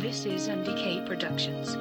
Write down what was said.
This is MDK Productions.